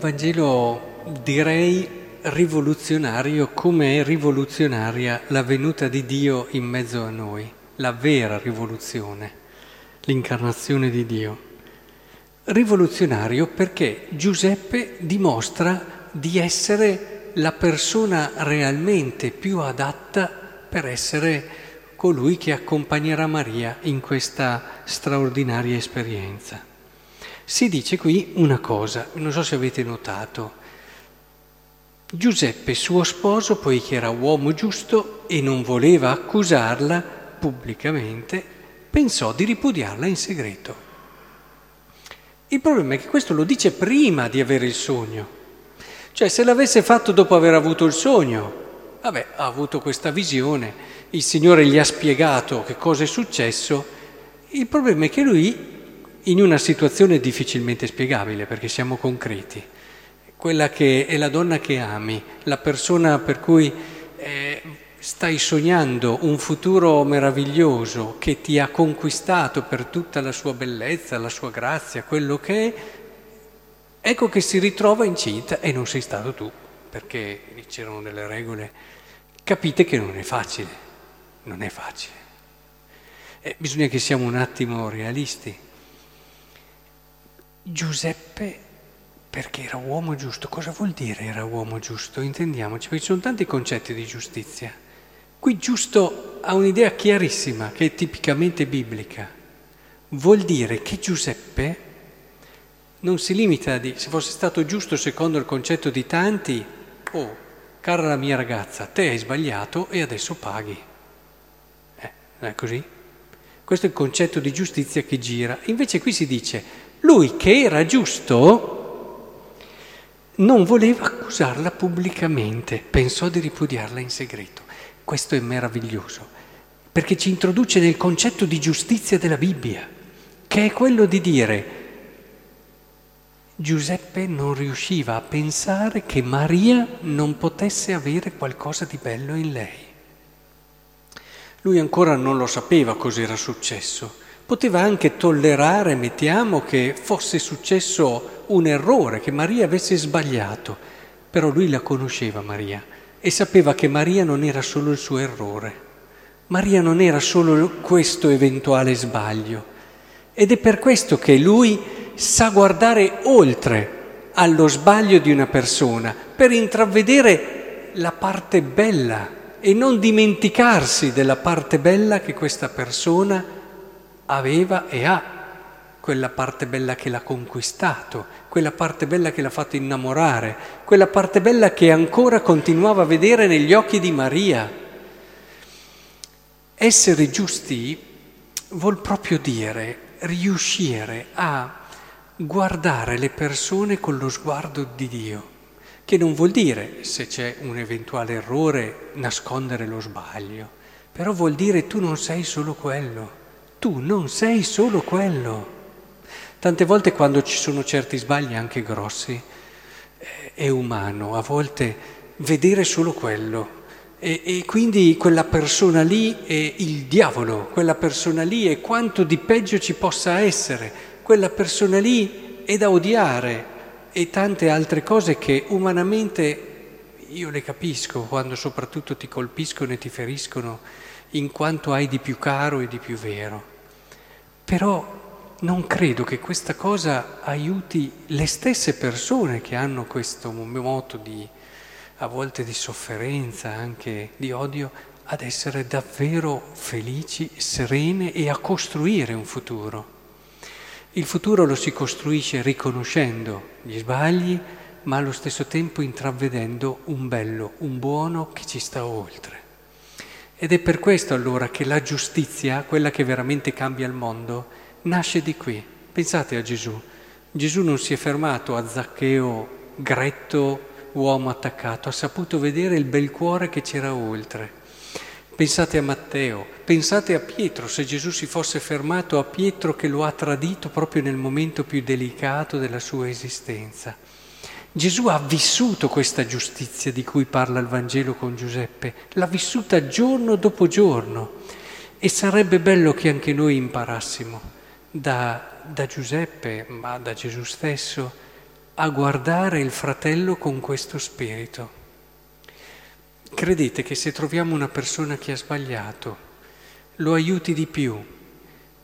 Vangelo direi rivoluzionario come è rivoluzionaria la venuta di Dio in mezzo a noi, la vera rivoluzione, l'incarnazione di Dio. Rivoluzionario perché Giuseppe dimostra di essere la persona realmente più adatta per essere colui che accompagnerà Maria in questa straordinaria esperienza. Si dice qui una cosa, non so se avete notato. Giuseppe, suo sposo, poiché era uomo giusto e non voleva accusarla pubblicamente, pensò di ripudiarla in segreto. Il problema è che questo lo dice prima di avere il sogno. Cioè se l'avesse fatto dopo aver avuto il sogno, vabbè, ha avuto questa visione, il Signore gli ha spiegato che cosa è successo, il problema è che lui in una situazione difficilmente spiegabile, perché siamo concreti. Quella che è la donna che ami, la persona per cui eh, stai sognando un futuro meraviglioso che ti ha conquistato per tutta la sua bellezza, la sua grazia, quello che è, ecco che si ritrova incinta e non sei stato tu, perché c'erano delle regole. Capite che non è facile, non è facile. Eh, bisogna che siamo un attimo realisti. Giuseppe perché era uomo giusto. Cosa vuol dire era uomo giusto? Intendiamoci, perché ci sono tanti concetti di giustizia. Qui giusto ha un'idea chiarissima che è tipicamente biblica. Vuol dire che Giuseppe non si limita a dire, se fosse stato giusto secondo il concetto di tanti, oh, cara la mia ragazza, te hai sbagliato e adesso paghi. Eh, non è così? Questo è il concetto di giustizia che gira. Invece qui si dice, lui che era giusto non voleva accusarla pubblicamente, pensò di ripudiarla in segreto. Questo è meraviglioso, perché ci introduce nel concetto di giustizia della Bibbia, che è quello di dire Giuseppe non riusciva a pensare che Maria non potesse avere qualcosa di bello in lei. Lui ancora non lo sapeva cos'era successo, Poteva anche tollerare, mettiamo, che fosse successo un errore, che Maria avesse sbagliato, però lui la conosceva Maria e sapeva che Maria non era solo il suo errore, Maria non era solo questo eventuale sbaglio. Ed è per questo che lui sa guardare oltre allo sbaglio di una persona, per intravedere la parte bella e non dimenticarsi della parte bella che questa persona ha aveva e ha quella parte bella che l'ha conquistato, quella parte bella che l'ha fatto innamorare, quella parte bella che ancora continuava a vedere negli occhi di Maria. Essere giusti vuol proprio dire riuscire a guardare le persone con lo sguardo di Dio, che non vuol dire, se c'è un eventuale errore, nascondere lo sbaglio, però vuol dire tu non sei solo quello tu non sei solo quello. Tante volte quando ci sono certi sbagli, anche grossi, è umano a volte vedere solo quello. E, e, quindi quella persona lì è il diavolo, quella persona lì è quanto di peggio ci possa essere, quella persona lì è da odiare e tante altre cose che umanamente io le capisco quando soprattutto ti colpiscono e ti feriscono in quanto hai di più caro e di più vero. Però non credo che questa cosa aiuti le stesse persone che hanno questo moto di, a volte di sofferenza, anche di odio, ad essere davvero felici, serene e a costruire un futuro. Il futuro lo si costruisce riconoscendo gli sbagli, ma allo stesso tempo intravedendo un bello, un buono che ci sta oltre. Ed è per questo allora che la giustizia, quella che veramente cambia il mondo, nasce di qui. Pensate a Gesù. Gesù non si è fermato a Zaccheo, gretto uomo attaccato, ha saputo vedere il bel cuore che c'era oltre. Pensate a Matteo, pensate a Pietro, se Gesù si fosse fermato a Pietro che lo ha tradito proprio nel momento più delicato della sua esistenza. Gesù ha vissuto questa giustizia di cui parla il Vangelo con Giuseppe, l'ha vissuta giorno dopo giorno e sarebbe bello che anche noi imparassimo da, da Giuseppe, ma da Gesù stesso, a guardare il fratello con questo spirito. Credete che se troviamo una persona che ha sbagliato, lo aiuti di più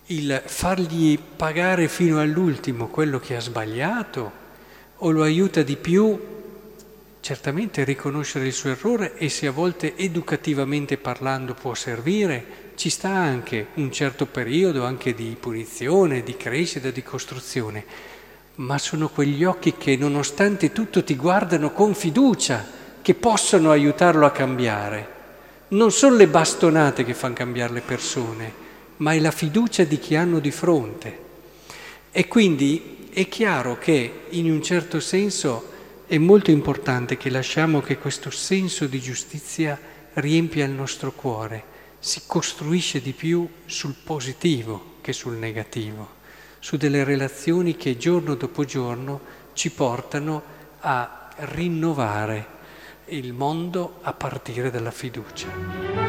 il fargli pagare fino all'ultimo quello che ha sbagliato o lo aiuta di più certamente riconoscere il suo errore e se a volte educativamente parlando può servire, ci sta anche un certo periodo anche di punizione, di crescita, di costruzione, ma sono quegli occhi che nonostante tutto ti guardano con fiducia, che possono aiutarlo a cambiare. Non sono le bastonate che fanno cambiare le persone, ma è la fiducia di chi hanno di fronte. E quindi è chiaro che in un certo senso è molto importante che lasciamo che questo senso di giustizia riempia il nostro cuore, si costruisce di più sul positivo che sul negativo, su delle relazioni che giorno dopo giorno ci portano a rinnovare il mondo a partire dalla fiducia.